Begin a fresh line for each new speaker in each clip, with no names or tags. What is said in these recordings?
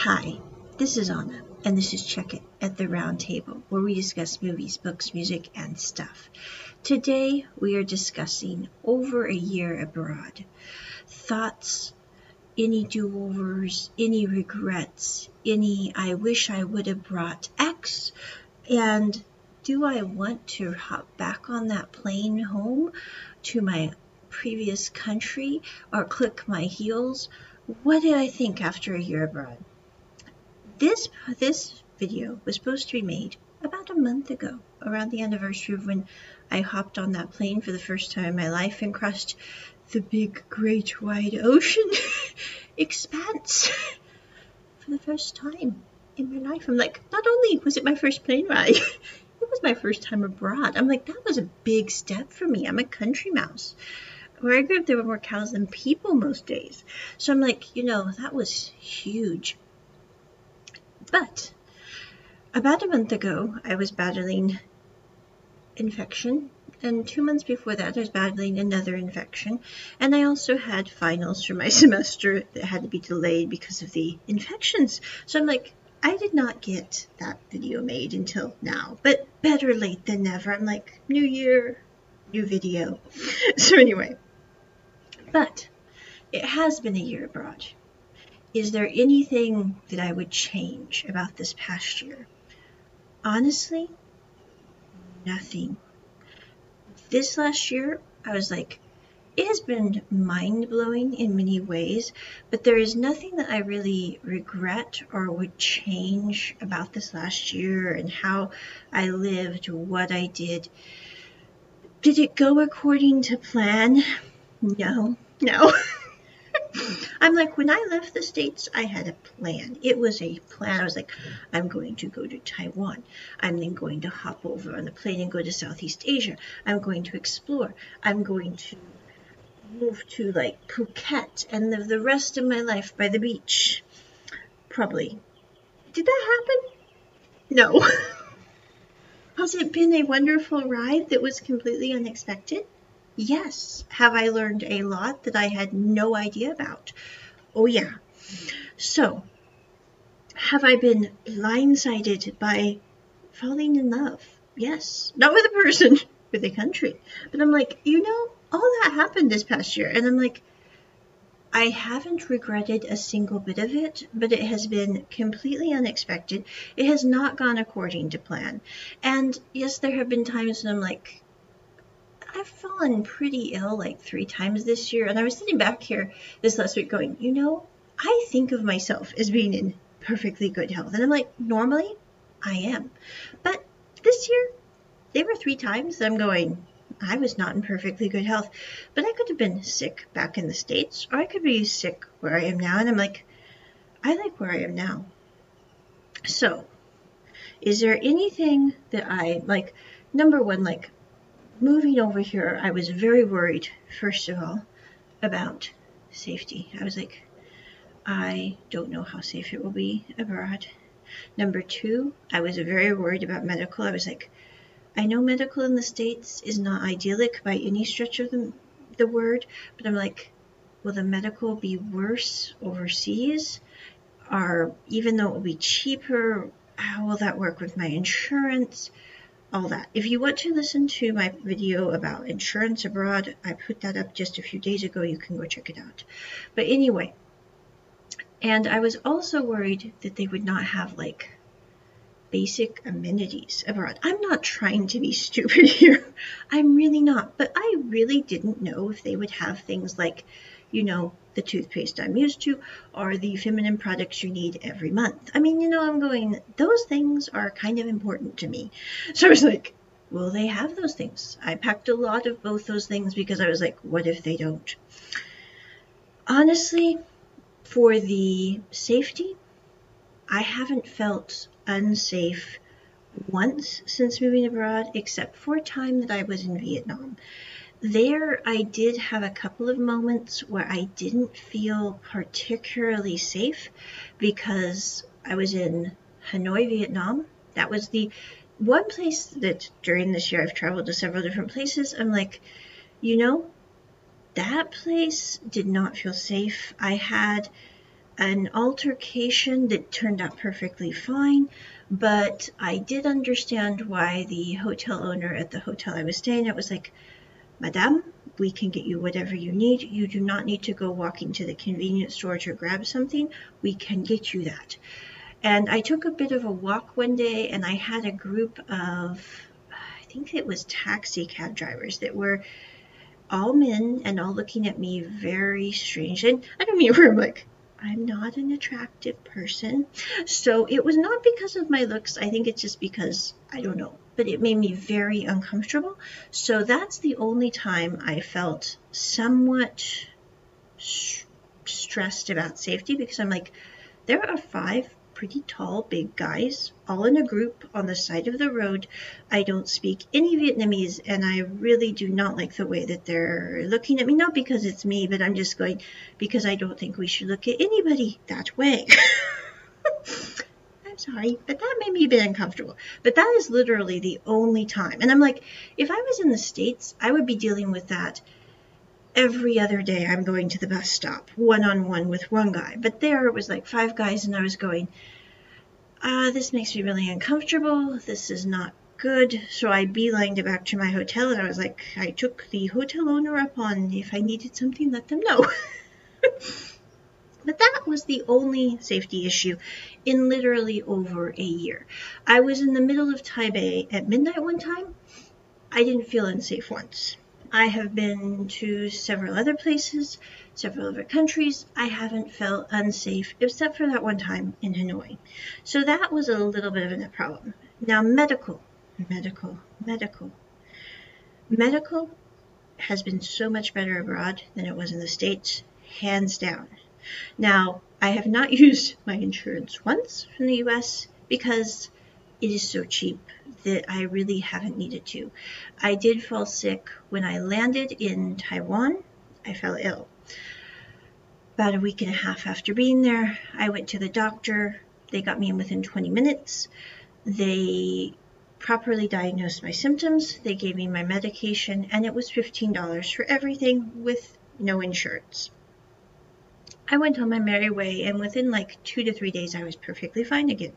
Hi, this is Onna, and this is Check It at the Round Table, where we discuss movies, books, music, and stuff. Today, we are discussing Over a Year Abroad. Thoughts, any do overs, any regrets, any I wish I would have brought X, and do I want to hop back on that plane home to my previous country or click my heels? What did I think after a year abroad? This this video was supposed to be made about a month ago, around the anniversary of when I hopped on that plane for the first time in my life and crossed the big, great, wide ocean expanse for the first time in my life. I'm like, not only was it my first plane ride, it was my first time abroad. I'm like, that was a big step for me. I'm a country mouse. Where I grew up, there were more cows than people most days. So I'm like, you know, that was huge. But about a month ago, I was battling infection, and two months before that, I was battling another infection, and I also had finals for my semester that had to be delayed because of the infections. So I'm like, I did not get that video made until now, but better late than never. I'm like, new year, new video. So anyway, but it has been a year abroad. Is there anything that I would change about this past year? Honestly, nothing. This last year, I was like, it has been mind blowing in many ways, but there is nothing that I really regret or would change about this last year and how I lived, what I did. Did it go according to plan? No, no. I'm like, when I left the States, I had a plan. It was a plan. I was like, I'm going to go to Taiwan. I'm then going to hop over on a plane and go to Southeast Asia. I'm going to explore. I'm going to move to like Phuket and live the rest of my life by the beach. Probably. Did that happen? No. Has it been a wonderful ride that was completely unexpected? Yes. Have I learned a lot that I had no idea about? Oh, yeah. So, have I been blindsided by falling in love? Yes. Not with a person, with a country. But I'm like, you know, all that happened this past year. And I'm like, I haven't regretted a single bit of it, but it has been completely unexpected. It has not gone according to plan. And yes, there have been times when I'm like, I've fallen pretty ill like three times this year. And I was sitting back here this last week going, you know, I think of myself as being in perfectly good health. And I'm like, normally I am. But this year, there were three times I'm going, I was not in perfectly good health. But I could have been sick back in the States, or I could be sick where I am now. And I'm like, I like where I am now. So, is there anything that I like? Number one, like moving over here, I was very worried, first of all, about safety. I was like, I don't know how safe it will be abroad. Number two, I was very worried about medical. I was like, I know medical in the States is not idyllic by any stretch of the, the word, but I'm like, will the medical be worse overseas? Or even though it will be cheaper, how will that work with my insurance? All that. If you want to listen to my video about insurance abroad, I put that up just a few days ago. You can go check it out. But anyway, and I was also worried that they would not have like basic amenities abroad. I'm not trying to be stupid here. I'm really not. But I really didn't know if they would have things like, you know, the toothpaste I'm used to or the feminine products you need every month. I mean, you know, I'm going, those things are kind of important to me. So I was like, will they have those things? I packed a lot of both those things because I was like, what if they don't? Honestly, for the safety, I haven't felt unsafe once since moving abroad, except for a time that I was in Vietnam there I did have a couple of moments where I didn't feel particularly safe because I was in Hanoi, Vietnam. That was the one place that during this year I've traveled to several different places. I'm like, you know, that place did not feel safe. I had an altercation that turned out perfectly fine, but I did understand why the hotel owner at the hotel I was staying at was like, Madame, we can get you whatever you need. You do not need to go walking to the convenience store to grab something. We can get you that. And I took a bit of a walk one day and I had a group of, I think it was taxi cab drivers that were all men and all looking at me very strange. And I don't mean we're like, I'm not an attractive person. So it was not because of my looks. I think it's just because I don't know. But it made me very uncomfortable. So that's the only time I felt somewhat stressed about safety because I'm like, there are five pretty tall, big guys, all in a group on the side of the road. I don't speak any Vietnamese, and I really do not like the way that they're looking at me. Not because it's me, but I'm just going because I don't think we should look at anybody that way. I'm sorry, but that made me a bit uncomfortable. But that is literally the only time. And I'm like, if I was in the States, I would be dealing with that every other day I'm going to the bus stop one on one with one guy. But there it was like five guys, and I was going, ah, this makes me really uncomfortable. This is not good. So I beelined it back to my hotel, and I was like, I took the hotel owner up on if I needed something, let them know. But that was the only safety issue in literally over a year. I was in the middle of Taipei at midnight one time. I didn't feel unsafe once. I have been to several other places, several other countries. I haven't felt unsafe except for that one time in Hanoi. So that was a little bit of a problem. Now, medical, medical, medical. Medical has been so much better abroad than it was in the States, hands down. Now, I have not used my insurance once from the US because it is so cheap that I really haven't needed to. I did fall sick when I landed in Taiwan. I fell ill. About a week and a half after being there, I went to the doctor. They got me in within 20 minutes. They properly diagnosed my symptoms. They gave me my medication, and it was $15 for everything with no insurance. I went on my merry way, and within like two to three days, I was perfectly fine again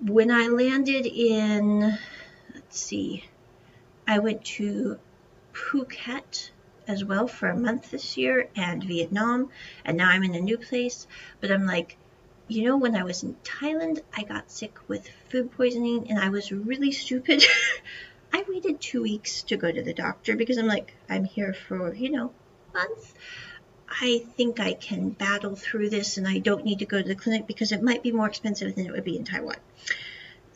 when I landed in, let's see, I went to Phuket as well for a month this year and Vietnam, and now I'm in a new place. But I'm like, you know, when I was in Thailand, I got sick with food poisoning and I was really stupid. I waited two weeks to go to the doctor because I'm like, I'm here for, you know, months. I think I can battle through this and I don't need to go to the clinic because it might be more expensive than it would be in Taiwan.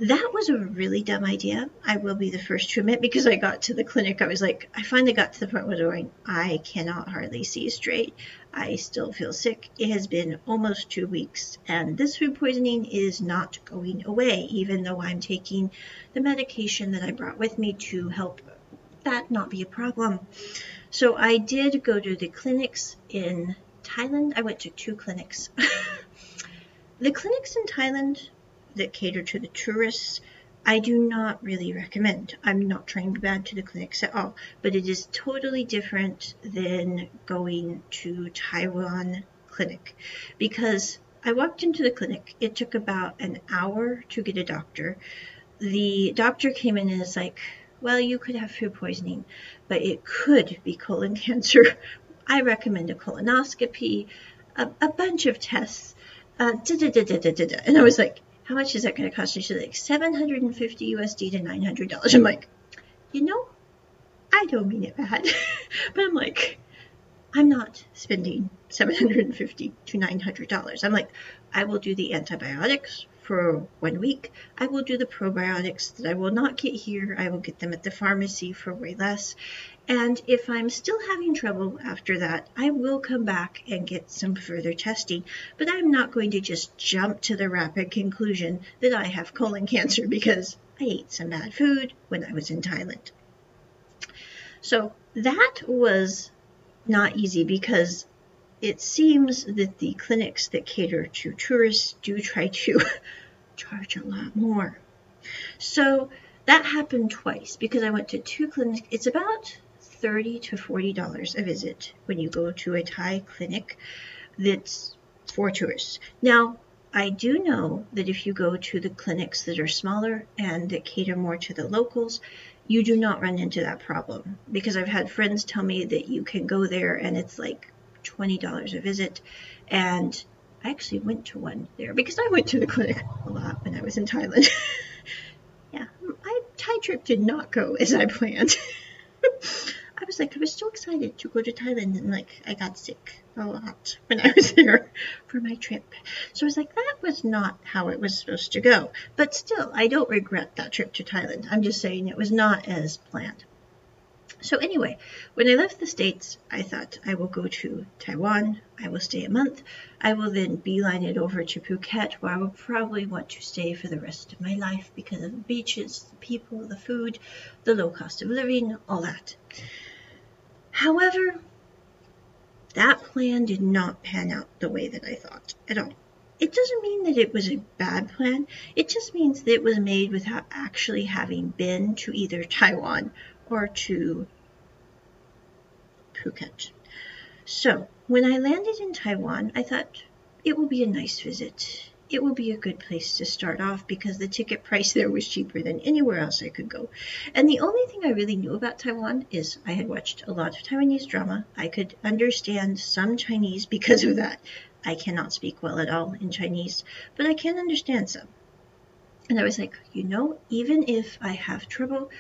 That was a really dumb idea. I will be the first to admit because I got to the clinic. I was like, I finally got to the point where going, I cannot hardly see straight. I still feel sick. It has been almost two weeks, and this food poisoning is not going away, even though I'm taking the medication that I brought with me to help that not be a problem. So I did go to the clinics in Thailand. I went to two clinics. the clinics in Thailand that cater to the tourists, I do not really recommend. I'm not trying to bad to the clinics at all, but it is totally different than going to Taiwan clinic because I walked into the clinic. It took about an hour to get a doctor. The doctor came in and is like, well, you could have food poisoning, but it could be colon cancer. I recommend a colonoscopy, a, a bunch of tests. Uh, and I was like, how much is that going to cost? And she's like, 750 USD to $900. I'm like, you know, I don't mean it bad, but I'm like, I'm not spending 750 to $900. I'm like, I will do the antibiotics for one week. I will do the probiotics that I will not get here. I will get them at the pharmacy for way less. And if I'm still having trouble after that, I will come back and get some further testing. But I'm not going to just jump to the rapid conclusion that I have colon cancer because I ate some bad food when I was in Thailand. So that was not easy because it seems that the clinics that cater to tourists do try to charge a lot more. So that happened twice because I went to two clinics. It's about 30 to $40 a visit when you go to a Thai clinic that's for tourists. Now, I do know that if you go to the clinics that are smaller and that cater more to the locals, you do not run into that problem because I've had friends tell me that you can go there and it's like $20 a visit. And I actually went to one there because I went to the clinic a lot when I was in Thailand. yeah, my Thai trip did not go as I planned. I was like, I was so excited to go to Thailand and like I got sick a lot when I was there for my trip. So I was like, that was not how it was supposed to go. But still, I don't regret that trip to Thailand. I'm just saying it was not as planned. So anyway, when I left the States, I thought I will go to Taiwan. I will stay a month. I will then beeline it over to Phuket, where I will probably want to stay for the rest of my life because of the beaches, the people, the food, the low cost of living, all that. However, that plan did not pan out the way that I thought at all. It doesn't mean that it was a bad plan. It just means that it was made without actually having been to either Taiwan or to Phuket. So, when I landed in Taiwan, I thought it will be a nice visit it will be a good place to start off because the ticket price there was cheaper than anywhere else I could go. And the only thing I really knew about Taiwan is I had watched a lot of Taiwanese drama. I could understand some Chinese because of that. I cannot speak well at all in Chinese, but I can understand some. And I was like, you know, even if I have trouble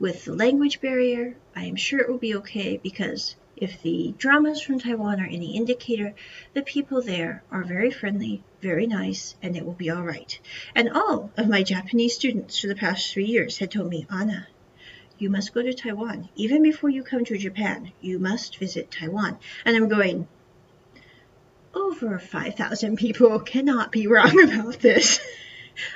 with the language barrier, I am sure it will be okay because if the dramas from Taiwan are any indicator, the people there are very friendly, very nice, and it will be all right. And all of my Japanese students for the past three years had told me, Onna, you must go to Taiwan. Even before you come to Japan, you must visit Taiwan. And I'm going, over 5,000 people cannot be wrong about this.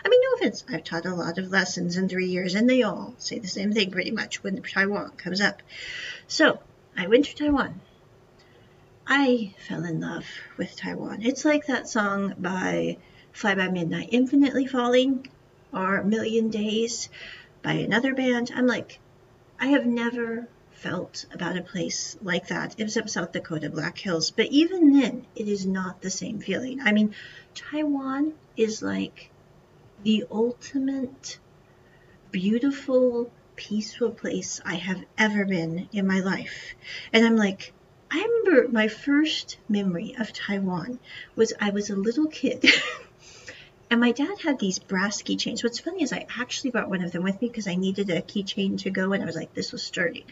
I mean, no offense, I've taught a lot of lessons in three years, and they all say the same thing pretty much when Taiwan comes up. So, I went to Taiwan. I fell in love with Taiwan. It's like that song by Fly By Midnight, Infinitely Falling, or Million Days by another band. I'm like, I have never felt about a place like that, except South Dakota, Black Hills. But even then, it is not the same feeling. I mean, Taiwan is like the ultimate beautiful peaceful place I have ever been in my life. And I'm like, I remember my first memory of Taiwan was I was a little kid. and my dad had these brass keychains. What's funny is I actually brought one of them with me because I needed a keychain to go and I was like, this was sturdy.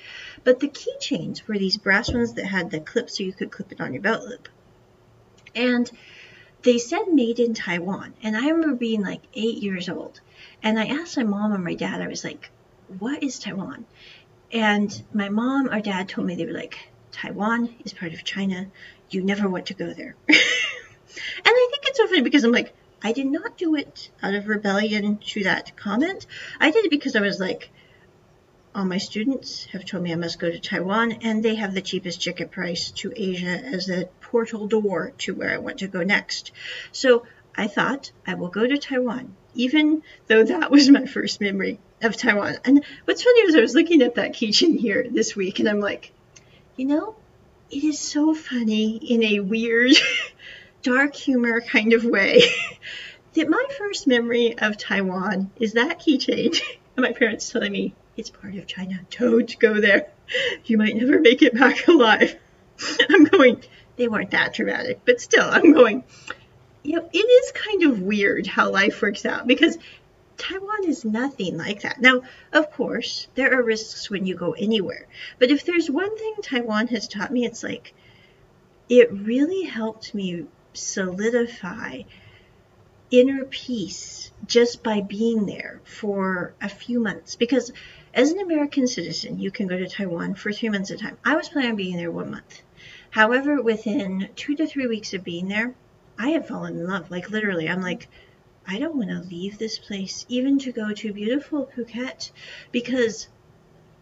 But the keychains were these brass ones that had the clip so you could clip it on your belt loop. And they said made in Taiwan. And I remember being like eight years old. And I asked my mom and my dad, I was like, what is Taiwan? And my mom or dad told me they were like, Taiwan is part of China. You never want to go there. and I think it's so funny because I'm like, I did not do it out of rebellion to that comment. I did it because I was like, all my students have told me I must go to Taiwan, and they have the cheapest ticket price to Asia as a portal door to where I want to go next. So I thought I will go to Taiwan, even though that was my first memory of Taiwan. And what's funny is I was looking at that keychain here this week, and I'm like, you know, it is so funny in a weird, dark humor kind of way that my first memory of Taiwan is that keychain, and my parents telling me it's part of China. Don't go there. You might never make it back alive. I'm going, they weren't that dramatic, but still, I'm going, you know, it is kind of weird how life works out because Taiwan is nothing like that. Now, of course, there are risks when you go anywhere. But if there's one thing Taiwan has taught me, it's like it really helped me solidify inner peace just by being there for a few months. Because as an American citizen, you can go to Taiwan for three months at a time. I was planning on being there one month. However, within two to three weeks of being there, I had fallen in love. Like literally, I'm like, I don't want to leave this place, even to go to beautiful Phuket, because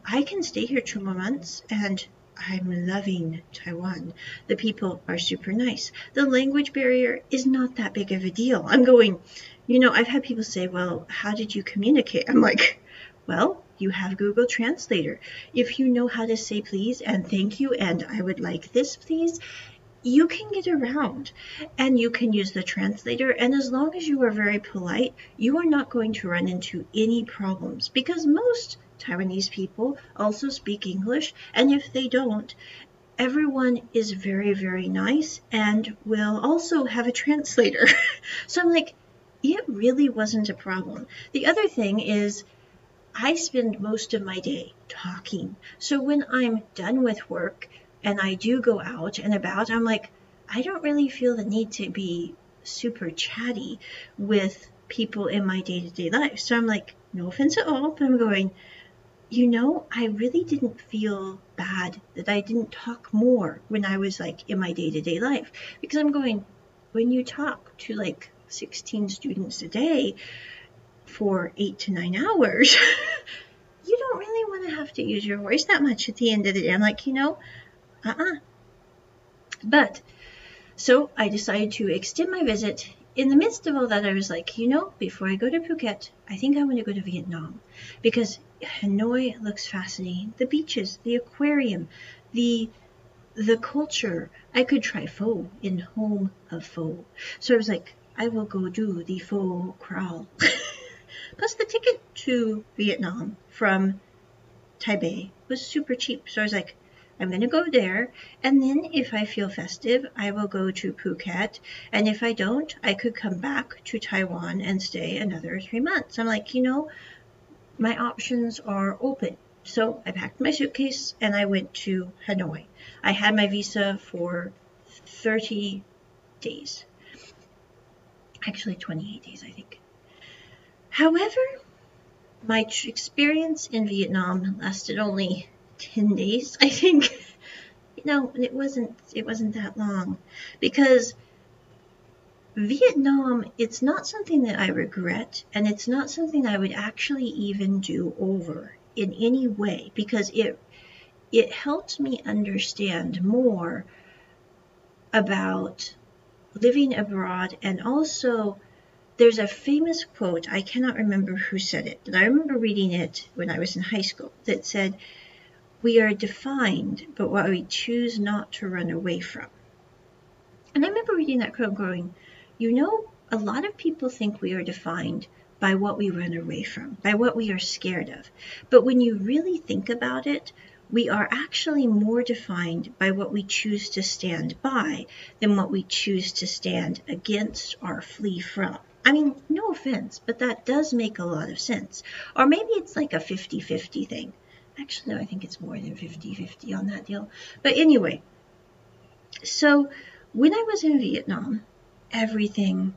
I can stay here two more months and I'm loving Taiwan. The people are super nice. The language barrier is not that big of a deal. I'm going, you know, I've had people say, well, how did you communicate? I'm like, well, you have Google Translator. If you know how to say please and thank you and I would like this, please, you can get around and you can use the translator. And as long as you are very polite, you are not going to run into any problems because most Taiwanese people also speak English. And if they don't, everyone is very, very nice and will also have a translator. so I'm like, it really wasn't a problem. The other thing is, I spend most of my day talking. So when I'm done with work and I do go out and about, I'm like, I don't really feel the need to be super chatty with people in my day to day life. So I'm like, no offense at all, but I'm going, you know, I really didn't feel bad that I didn't talk more when I was like in my day to day life. Because I'm going, when you talk to like 16 students a day for eight to nine hours, you don't really want to have to use your voice that much at the end of the day. I'm like, you know, uh-uh. But so I decided to extend my visit. In the midst of all that, I was like, you know, before I go to Phuket, I think I want to go to Vietnam because Hanoi looks fascinating. The beaches, the aquarium, the the culture. I could try pho in home of pho. So I was like, I will go do the pho crawl. Plus the ticket to Vietnam from Taipei was super cheap. So I was like, I'm going to go there. And then if I feel festive, I will go to Phuket. And if I don't, I could come back to Taiwan and stay another three months. I'm like, you know, my options are open. So I packed my suitcase and I went to Hanoi. I had my visa for 30 days. Actually, 28 days, I think. However, my experience in Vietnam lasted only 10 days, I think. you know, it wasn't it wasn't that long because Vietnam, it's not something that I regret, and it's not something I would actually even do over in any way because it it helped me understand more about living abroad and also there's a famous quote i cannot remember who said it but i remember reading it when i was in high school that said we are defined by what we choose not to run away from. And I remember reading that quote going, you know, a lot of people think we are defined by what we run away from, by what we are scared of. But when you really think about it, we are actually more defined by what we choose to stand by than what we choose to stand against or flee from. I mean, no offense, but that does make a lot of sense. Or maybe it's like a 50 50 thing. Actually, I think it's more than 50-50 on that deal. But anyway, so when I was in Vietnam, everything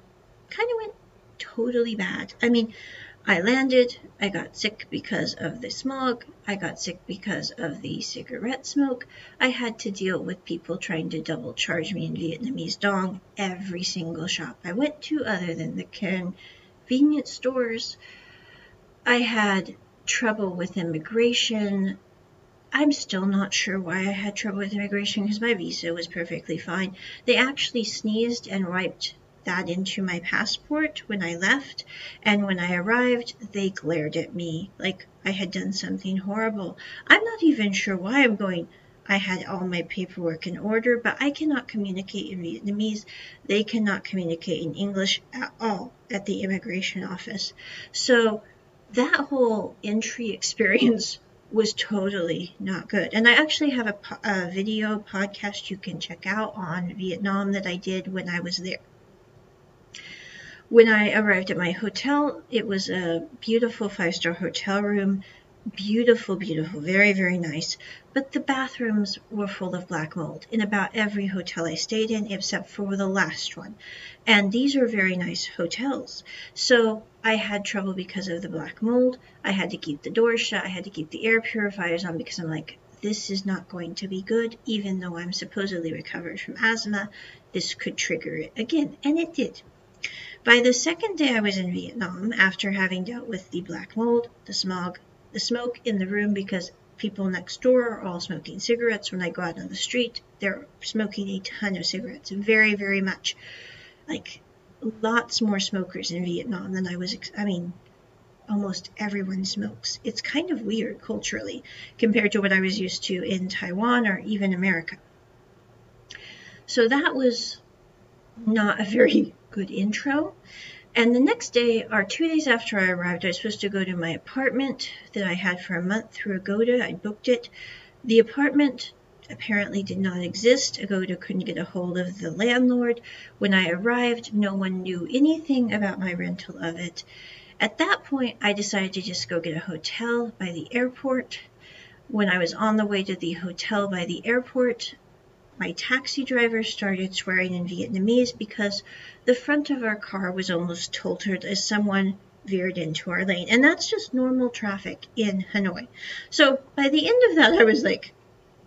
kind of went totally bad. I mean, I landed, I got sick because of the smog, I got sick because of the cigarette smoke. I had to deal with people trying to double charge me in Vietnamese dong every single shop I went to, other than the convenience stores. I had trouble with immigration. I'm still not sure why I had trouble with immigration because my visa was perfectly fine. They actually sneezed and wiped that into my passport when I left, and when I arrived, they glared at me like I had done something horrible. I'm not even sure why I'm going. I had all my paperwork in order, but I cannot communicate in Vietnamese. They cannot communicate in English at all at the immigration office. So that whole entry experience was totally not good. And I actually have a, a, video podcast you can check out on Vietnam that I did when I was there. When I arrived at my hotel, it was a beautiful five star hotel room beautiful, beautiful, very, very nice. But the bathrooms were full of black mold in about every hotel I stayed in, except for the last one. And these are very nice hotels. So I had trouble because of the black mold. I had to keep the doors shut. I had to keep the air purifiers on because I'm like, this is not going to be good. Even though I'm supposedly recovered from asthma, this could trigger it again. And it did. By the second day I was in Vietnam, after having dealt with the black mold, the smog, the smoke in the room because people next door are all smoking cigarettes. When I go out on the street, they're smoking a ton of cigarettes, very, very much. Like lots more smokers in Vietnam than I was. I mean, almost everyone smokes. It's kind of weird culturally compared to what I was used to in Taiwan or even America. So that was not a very good intro. And the next day, or two days after I arrived, I was supposed to go to my apartment that I had for a month through Agoda. I booked it. The apartment apparently did not exist. Agoda couldn't get a hold of the landlord. When I arrived, no one knew anything about my rental of it. At that point, I decided to just go get a hotel by the airport. When I was on the way to the hotel by the airport, my taxi driver started swearing in Vietnamese because the front of our car was almost totaled as someone veered into our lane. And that's just normal traffic in Hanoi. So by the end of that, I was like,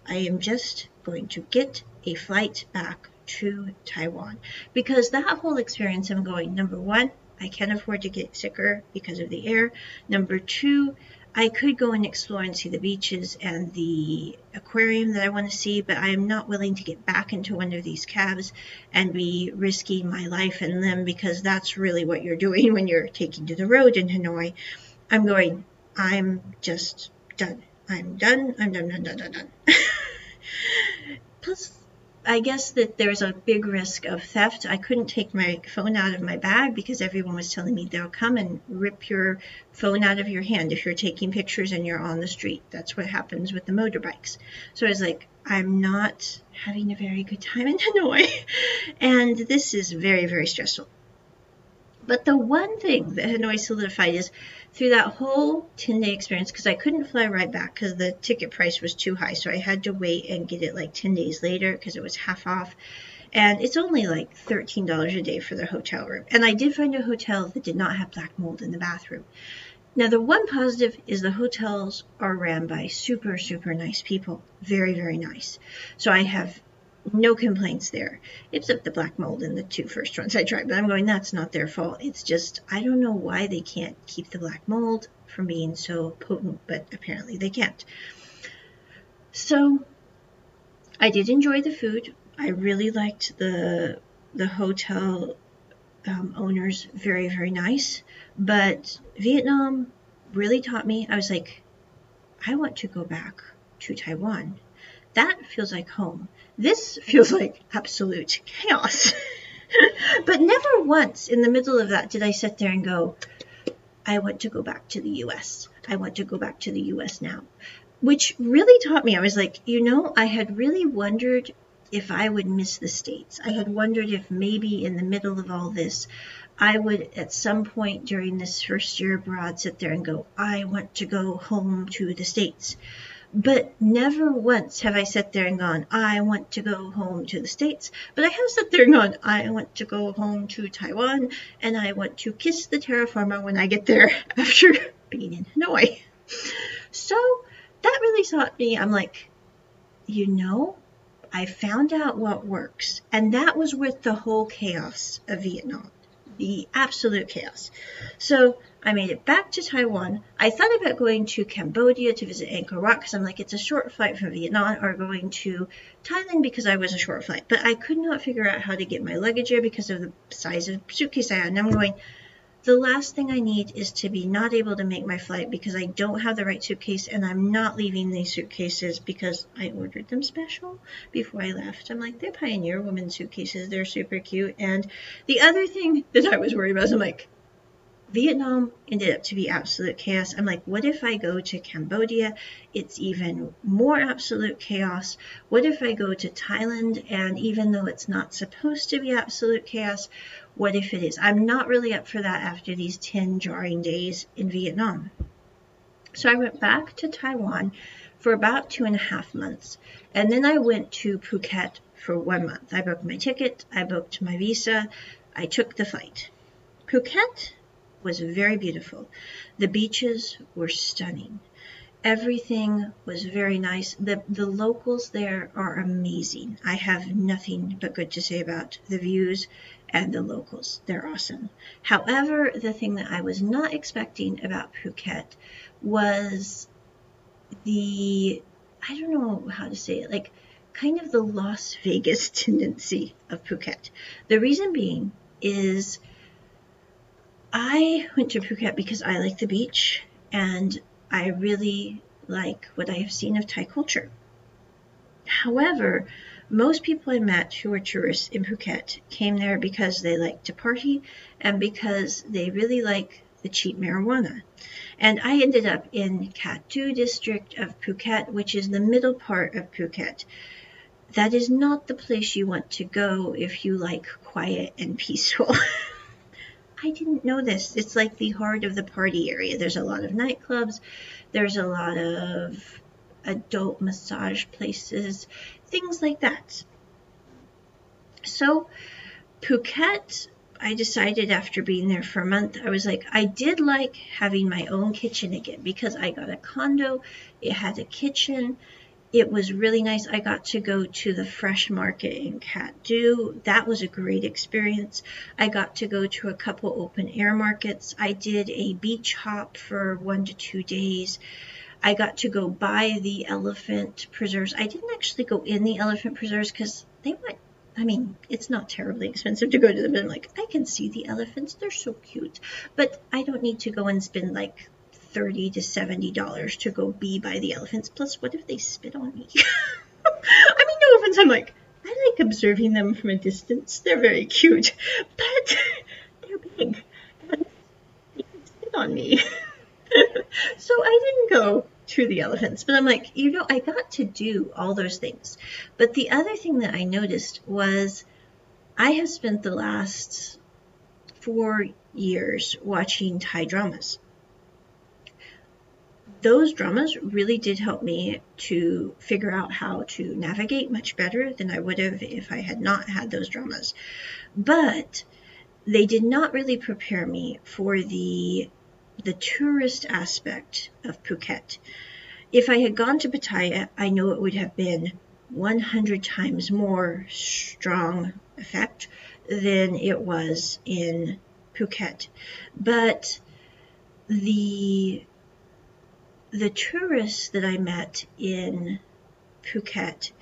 I am just going to get a flight back to Taiwan because that whole experience, I'm going, number one, I can't afford to get sicker because of the air. Number two, I could go and explore and see the beaches and the aquarium that I want to see, but I am not willing to get back into one of these cabs and be risking my life and limb because that's really what you're doing when you're taking to the road in Hanoi. I'm going, I'm just done. I'm done. I'm done, done, done, done, done. Plus, I guess that there's a big risk of theft. I couldn't take my phone out of my bag because everyone was telling me they'll come and rip your phone out of your hand if you're taking pictures and you're on the street. That's what happens with the motorbikes. So I was like, I'm not having a very good time in Hanoi. and this is very, very stressful. But the one thing that Hanoi solidified is through that whole 10 day experience, because I couldn't fly right back because the ticket price was too high. So I had to wait and get it like 10 days later because it was half off. And it's only like $13 a day for the hotel room. And I did find a hotel that did not have black mold in the bathroom. Now, the one positive is the hotels are ran by super, super nice people. Very, very nice. So I have no complaints there, except the black mold in the two first ones I tried. But I'm going, that's not their fault. It's just, I don't know why they can't keep the black mold from being so potent, but apparently they can't. So I did enjoy the food. I really liked the the hotel um, owners, very very nice. But Vietnam really taught me. I was like, I want to go back to Taiwan. That feels like home. This feels like absolute chaos. but never once in the middle of that did I sit there and go, I want to go back to the US. I want to go back to the US now. Which really taught me, I was like, you know, I had really wondered if I would miss the States. I had wondered if maybe in the middle of all this, I would at some point during this first year abroad sit there and go, I want to go home to the States. But never once have I sat there and gone, I want to go home to the States. But I have sat there and gone, I want to go home to Taiwan and I want to kiss the terra firma when I get there after being in Hanoi. So that really taught me, I'm like, you know, I found out what works. And that was with the whole chaos of Vietnam, the absolute chaos. So I made it back to Taiwan. I thought about going to Cambodia to visit Angkor Wat because I'm like, it's a short flight from Vietnam, or going to Thailand because I was a short flight. But I could not figure out how to get my luggage there because of the size of suitcase I had. And I'm going, the last thing I need is to be not able to make my flight because I don't have the right suitcase and I'm not leaving these suitcases because I ordered them special before I left. I'm like, they're Pioneer Woman suitcases. They're super cute. And the other thing that I was worried about is I'm like, Vietnam ended up to be absolute chaos. I'm like, what if I go to Cambodia? It's even more absolute chaos. What if I go to Thailand and even though it's not supposed to be absolute chaos, what if it is? I'm not really up for that after these 10 jarring days in Vietnam. So I went back to Taiwan for about two and a half months. And then I went to Phuket for one month. I booked my ticket, I booked my visa, I took the flight. Phuket was very beautiful. The beaches were stunning. Everything was very nice. The, the locals there are amazing. I have nothing but good to say about the views and the locals. They're awesome. However, the thing that I was not expecting about Phuket was the, I don't know how to say it, like kind of the Las Vegas tendency of Phuket. The reason being is I went to Phuket because I like the beach and I really like what I have seen of Thai culture. However, Most people I met who were tourists in Phuket came there because they like to party and because they really like the cheap marijuana. And I ended up in Kat district of Phuket, which is the middle part of Phuket. That is not the place you want to go if you like quiet and peaceful. I didn't know this. It's like the heart of the party area. There's a lot of nightclubs. There's a lot of adult massage places, things like that. So, Phuket I decided after being there for a month, I was like, I did like having my own kitchen again because I got a condo. It had a kitchen. It was really nice. I got to go to the fresh market in Kat Dhu. That was a great experience. I got to go to a couple open air markets. I did a beach hop for one to two days. I got to go by the elephant preserves. I didn't actually go in the elephant preserves because they went I mean, it's not terribly expensive to go to them. I'm like, I can see the elephants. They're so cute. But I don't need to go and spend like 30 to $70 to go be by the elephants. Plus, what if they spit on me? I mean, no offense. I'm like, I like observing them from a distance. They're very cute. But they're big. And they can spit on me. so I didn't go to the elephants. But I'm like, you know, I got to do all those things. But the other thing that I noticed was I have spent the last four years watching Thai dramas. Those dramas really did help me to figure out how to navigate much better than I would have if I had not had those dramas. But they did not really prepare me for the the tourist aspect of Phuket. If I had gone to Pattaya, I know it would have been 100 times more strong effect than it was in Phuket. But the the tourists that I met in Phuket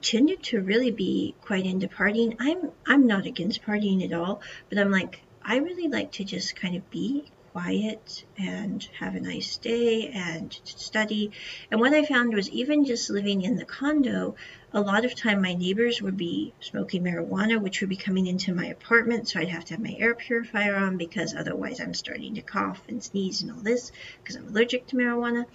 tended to really be quite into partying. I'm I'm not against partying at all, but I'm like I really like to just kind of be quiet and have a nice day and study. And what I found was even just living in the condo, a lot of time my neighbors would be smoking marijuana, which would be coming into my apartment. So I'd have to have my air purifier on because otherwise I'm starting to cough and sneeze and all this because I'm allergic to marijuana.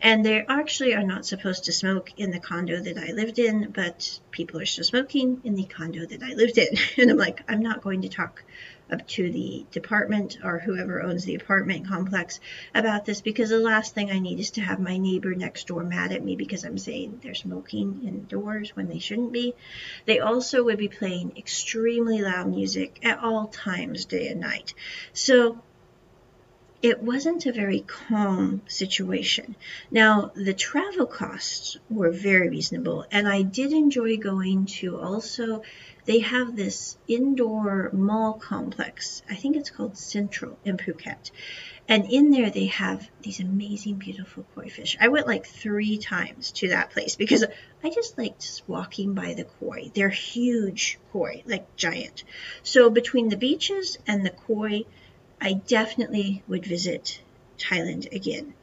And they actually are not supposed to smoke in the condo that I lived in, but people are still smoking in the condo that I lived in. And I'm like, I'm not going to talk up to the department or whoever owns the apartment complex about this because the last thing I need is to have my neighbor next door mad at me because I'm saying they're smoking indoors when they shouldn't be. They also would be playing extremely loud music at all times, day and night. So it wasn't a very calm situation. Now, the travel costs were very reasonable, and I did enjoy going to also they have this indoor mall complex. I think it's called Central in Phuket. And in there, they have these amazing, beautiful koi fish. I went like three times to that place because I just liked walking by the koi. They're huge koi, like giant. So between the beaches and the koi, I definitely would visit Thailand again.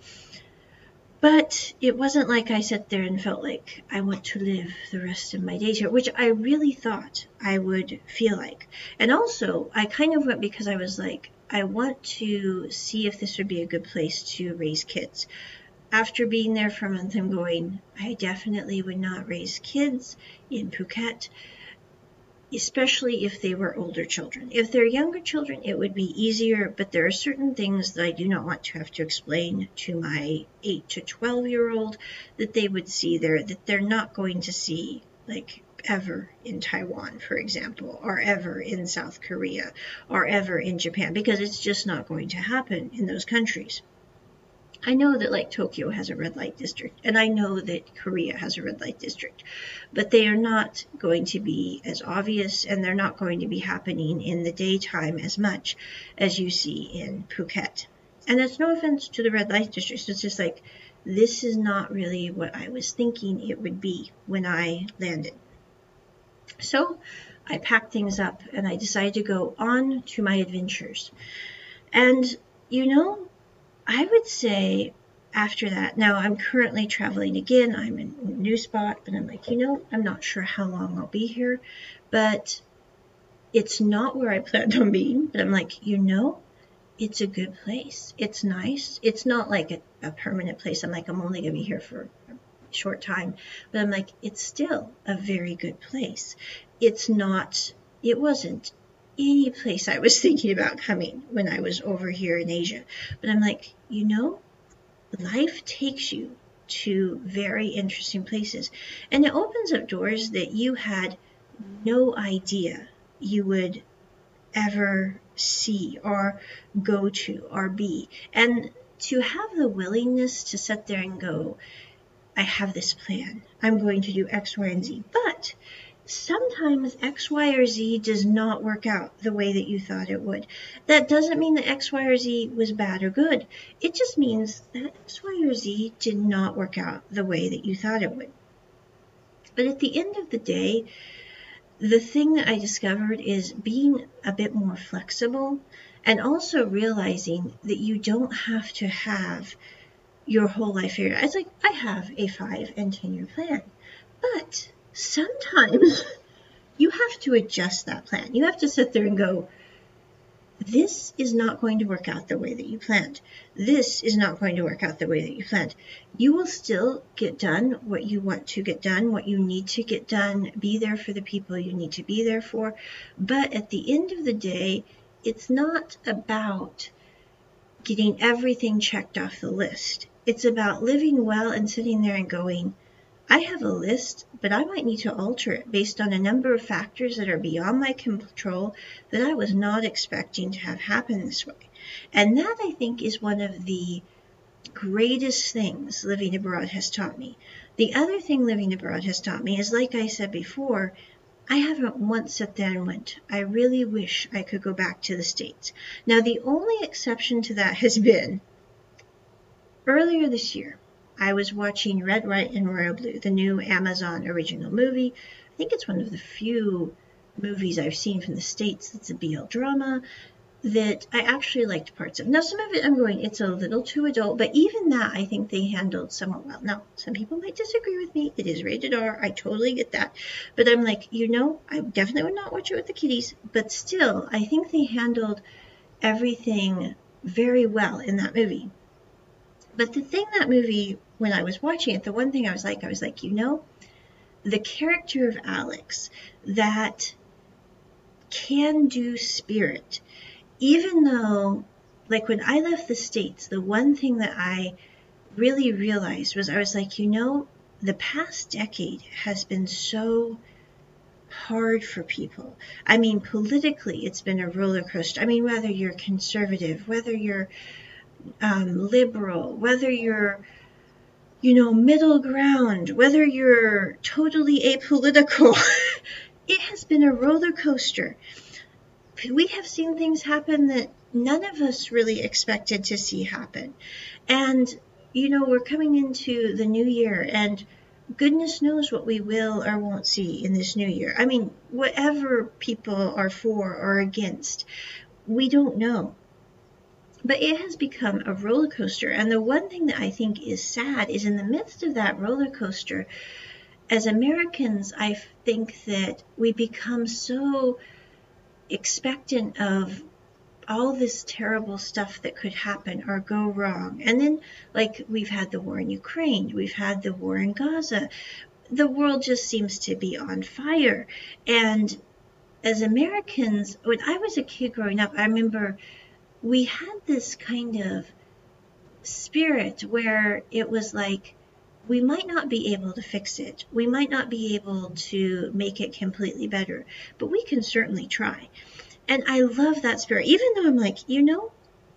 But it wasn't like I sat there and felt like I want to live the rest of my days here, which I really thought I would feel like. And also, I kind of went because I was like, I want to see if this would be a good place to raise kids. After being there for a month, I'm going, I definitely would not raise kids in Phuket especially if they were older children. If they're younger children, it would be easier, but there are certain things that I do not want to have to explain to my 8 to 12 year old that they would see there that they're not going to see, like ever in Taiwan, for example, or ever in South Korea, or ever in Japan, because it's just not going to happen in those countries. I know that like Tokyo has a red light district, and I know that Korea has a red light district, but they are not going to be as obvious and they're not going to be happening in the daytime as much as you see in Phuket. And that's no offense to the red light districts, it's just like this is not really what I was thinking it would be when I landed. So I packed things up and I decided to go on to my adventures. And you know, I would say after that, now I'm currently traveling again. I'm in a new spot, but I'm like, you know, I'm not sure how long I'll be here, but it's not where I planned on being. But I'm like, you know, it's a good place. It's nice. It's not like a, a permanent place. I'm like, I'm only going to be here for a short time. But I'm like, it's still a very good place. It's not, it wasn't any place I was thinking about coming when I was over here in Asia. But I'm like, you know, life takes you to very interesting places and it opens up doors that you had no idea you would ever see or go to or be. And to have the willingness to sit there and go, I have this plan. I'm going to do X, Y, and Z. But sometimes X, Y, or Z does not work out the way that you thought it would. That doesn't mean that X, Y, or Z was bad or good. It just means that X, Y, or Z did not work out the way that you thought it would. But at the end of the day, the thing that I discovered is being a bit more flexible and also realizing that you don't have to have your whole life figured out. It's like I have a five and 10 year plan, but sometimes you have to adjust that plan. You have to sit there and go, this is not going to work out the way that you planned. This is not going to work out the way that you planned. You will still get done what you want to get done, what you need to get done, be there for the people you need to be there for. But at the end of the day, it's not about getting everything checked off the list. It's about living well and sitting there and going, I have a list, but I might need to alter it based on a number of factors that are beyond my control that I was not expecting to have happen this way. And that I think is one of the greatest things living abroad has taught me. The other thing living abroad has taught me is, like I said before, I haven't once sat there and went, I really wish I could go back to the States. Now, the only exception to that has been earlier this year. I was watching Red, White, and Royal Blue, the new Amazon original movie. I think it's one of the few movies I've seen from the States that's a BL drama that I actually liked parts of. Now, some of it I'm going, it's a little too adult, but even that I think they handled somewhat well. Now, some people might disagree with me. It is rated R. I totally get that. But I'm like, you know, I definitely would not watch it with the kiddies, but still, I think they handled everything very well in that movie. But the thing that movie, when I was watching it, the one thing I was like, I was like, you know, the character of Alex, that can do spirit, even though, like when I left the States, the one thing that I really realized was I was like, you know, the past decade has been so hard for people. I mean, politically, it's been a roller coaster. I mean, whether you're conservative, whether you're um, liberal, whether you're, you know, middle ground, whether you're totally apolitical, it has been a roller coaster. We have seen things happen that none of us really expected to see happen. And, you know, we're coming into the new year and goodness knows what we will or won't see in this new year. I mean, whatever people are for or against, we don't know but it has become a roller coaster. And the one thing that I think is sad is in the midst of that roller coaster, as Americans, I think that we become so expectant of all this terrible stuff that could happen or go wrong. And then, like, we've had the war in Ukraine, we've had the war in Gaza. The world just seems to be on fire. And as Americans, when I was a kid growing up, I remember we had this kind of spirit where it was like we might not be able to fix it. We might not be able to make it completely better, but we can certainly try. And I love that spirit, even though I'm like, you know,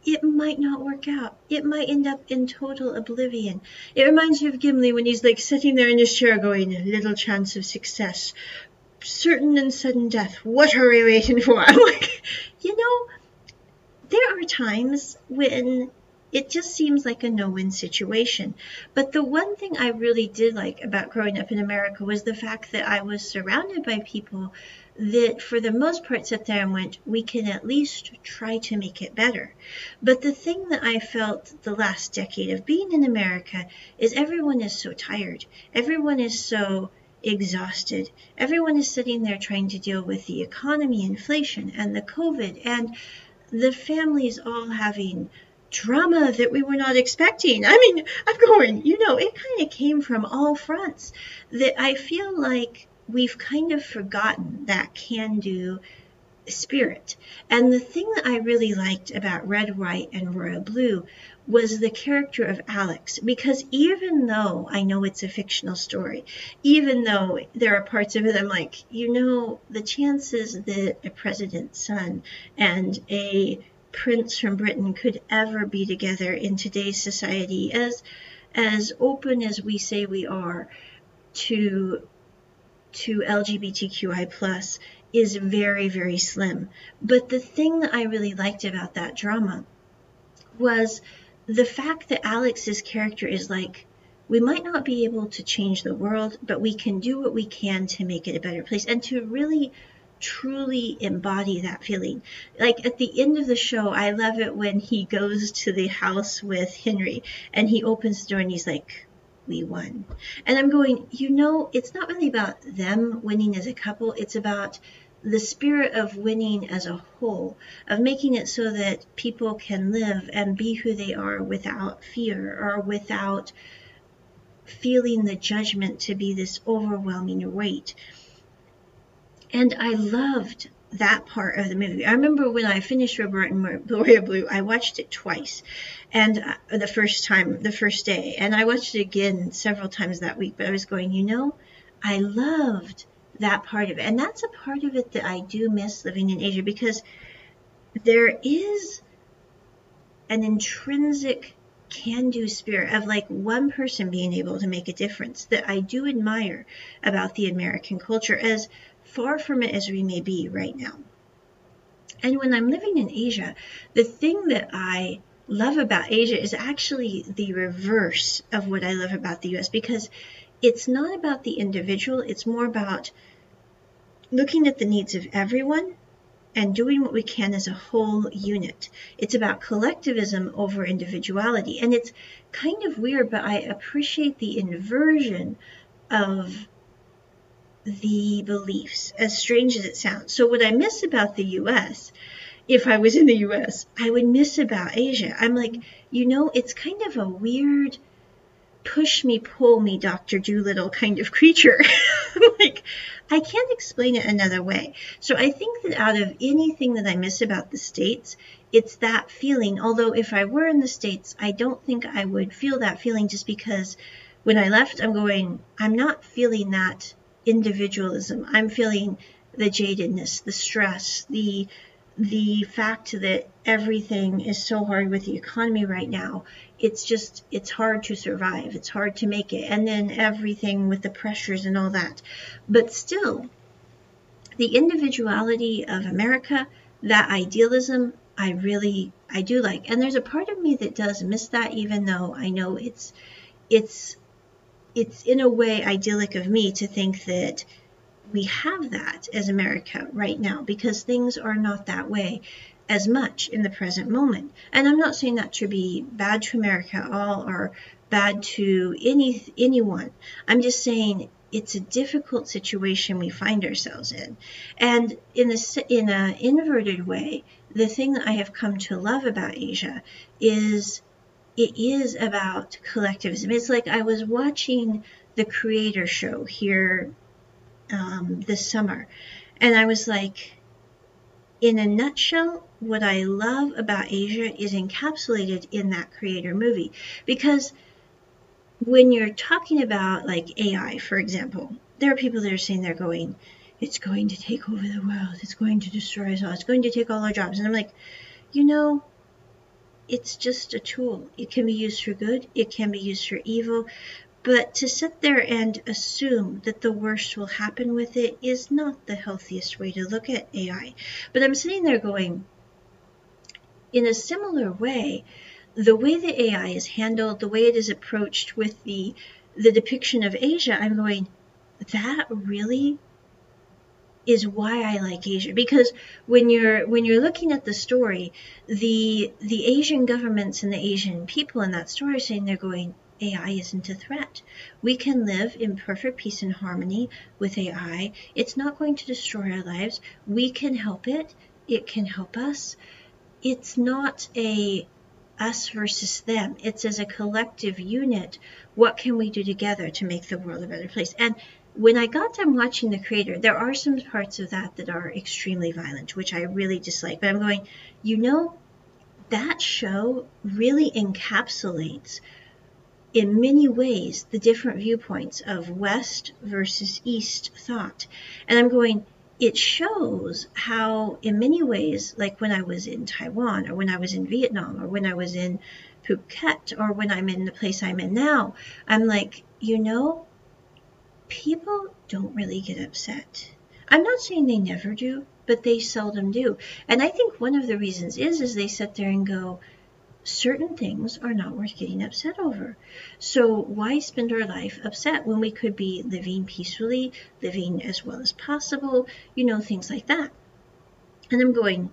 it might not work out. It might end up in total oblivion. It reminds me of Gimli when he's like sitting there in his chair going, little chance of success, certain and sudden death. What are we waiting for? I'm like, you know, there are times when it just seems like a no-win situation. But the one thing I really did like about growing up in America was the fact that I was surrounded by people that for the most part sat there and went, we can at least try to make it better. But the thing that I felt the last decade of being in America is everyone is so tired. Everyone is so exhausted. Everyone is sitting there trying to deal with the economy, inflation, and the COVID, and the families all having drama that we were not expecting. I mean, I'm going, you know, it kind of came from all fronts that I feel like we've kind of forgotten that can do spirit. And the thing that I really liked about Red, White, and Royal Blue was the character of Alex. Because even though I know it's a fictional story, even though there are parts of it I'm like, you know, the chances that a president's son and a prince from Britain could ever be together in today's society as as open as we say we are to to LGBTQI plus is very, very slim. But the thing that I really liked about that drama was the fact that Alex's character is like, we might not be able to change the world, but we can do what we can to make it a better place and to really truly embody that feeling. Like at the end of the show, I love it when he goes to the house with Henry and he opens the door and he's like, we won. And I'm going, you know, it's not really about them winning as a couple, it's about the spirit of winning as a whole, of making it so that people can live and be who they are without fear or without feeling the judgment to be this overwhelming weight. And I loved that part of the movie. I remember when I finished Red, White, and Royal Blue, I watched it twice, and uh, the first time, the first day, and I watched it again several times that week. But I was going, you know, I loved that part of it, and that's a part of it that I do miss living in Asia because there is an intrinsic can-do spirit of like one person being able to make a difference that I do admire about the American culture as far from it as we may be right now. And when I'm living in Asia, the thing that I love about Asia is actually the reverse of what I love about the US because it's not about the individual, it's more about looking at the needs of everyone and doing what we can as a whole unit. It's about collectivism over individuality. And it's kind of weird, but I appreciate the inversion of the beliefs, as strange as it sounds. So, what I miss about the US, if I was in the US, I would miss about Asia. I'm like, you know, it's kind of a weird push me, pull me, Dr. Dolittle kind of creature. like, I can't explain it another way. So, I think that out of anything that I miss about the States, it's that feeling. Although, if I were in the States, I don't think I would feel that feeling just because when I left, I'm going, I'm not feeling that individualism. I'm feeling the jadedness, the stress, the the fact that everything is so hard with the economy right now. It's just it's hard to survive. It's hard to make it. And then everything with the pressures and all that. But still, the individuality of America, that idealism, I really I do like. And there's a part of me that does miss that even though I know it's it's it's in a way idyllic of me to think that we have that as America right now because things are not that way as much in the present moment. And I'm not saying that to be bad to America at all or bad to any anyone. I'm just saying it's a difficult situation we find ourselves in. And in a in an inverted way, the thing that I have come to love about Asia is it is about collectivism. It's like I was watching the Creator Show here um, this summer, and I was like, in a nutshell, what I love about Asia is encapsulated in that Creator movie. Because when you're talking about like AI, for example, there are people that are saying they're going, it's going to take over the world, it's going to destroy us all, it's going to take all our jobs, and I'm like, you know, it's just a tool. It can be used for good, it can be used for evil. But to sit there and assume that the worst will happen with it is not the healthiest way to look at AI. But I'm sitting there going, in a similar way, the way the AI is handled, the way it is approached with the the depiction of Asia, I'm going, that really is why I like Asia because when you're when you're looking at the story, the the Asian governments and the Asian people in that story are saying they're going AI isn't a threat. We can live in perfect peace and harmony with AI. It's not going to destroy our lives. We can help it. It can help us. It's not a us versus them. It's as a collective unit. What can we do together to make the world a better place? And when I got done watching The Creator, there are some parts of that that are extremely violent, which I really dislike. But I'm going, you know, that show really encapsulates in many ways the different viewpoints of West versus East thought. And I'm going, it shows how, in many ways, like when I was in Taiwan or when I was in Vietnam or when I was in Phuket or when I'm in the place I'm in now, I'm like, you know, people don't really get upset. I'm not saying they never do, but they seldom do. And I think one of the reasons is is they sit there and go, certain things are not worth getting upset over. So why spend our life upset when we could be living peacefully, living as well as possible, you know, things like that. And I'm going,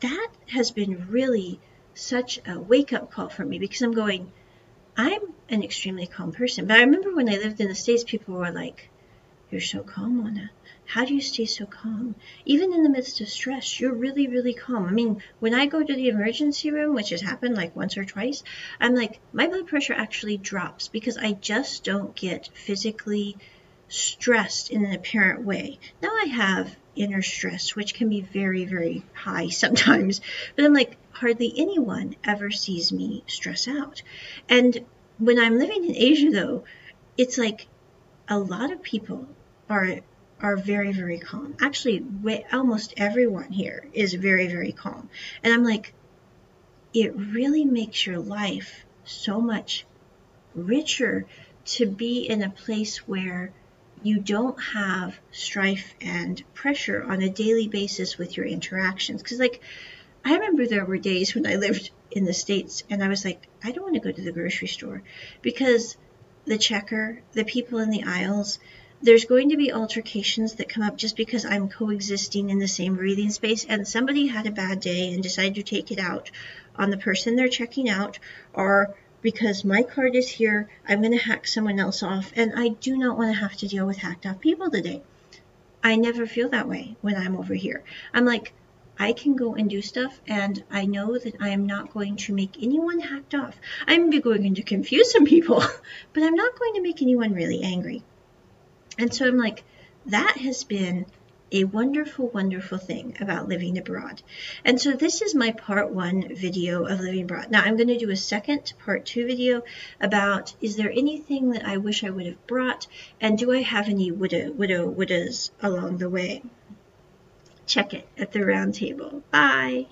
that has been really such a wake up call for me because I'm going, I'm an extremely calm person. But I remember when I lived in the States, people were like, You're so calm, Onna. How do you stay so calm? Even in the midst of stress, you're really, really calm. I mean, when I go to the emergency room, which has happened like once or twice, I'm like, my blood pressure actually drops because I just don't get physically stressed in an apparent way. Now I have inner stress, which can be very, very high sometimes, but I'm like, hardly anyone ever sees me stress out. And when I'm living in Asia, though, it's like a lot of people are are very, very calm. Actually, almost everyone here is very, very calm. And I'm like, it really makes your life so much richer to be in a place where you don't have strife and pressure on a daily basis with your interactions. Because, like, I remember there were days when I lived in the States and I was like, I don't want to go to the grocery store because the checker, the people in the aisles, there's going to be altercations that come up just because I'm coexisting in the same breathing space and somebody had a bad day and decided to take it out on the person they're checking out or because my card is here, I'm going to hack someone else off and I do not want to have to deal with hacked off people today. I never feel that way when I'm over here. I'm like, I can go and do stuff and I know that I am not going to make anyone hacked off. I'm going to confuse some people, but I'm not going to make anyone really angry. And so I'm like, that has been a wonderful, wonderful thing about living abroad. And so this is my part one video of living abroad. Now I'm going to do a second part two video about is there anything that I wish I would have brought and do I have any woulda, woulda, along the way? Check it at the round table. Bye.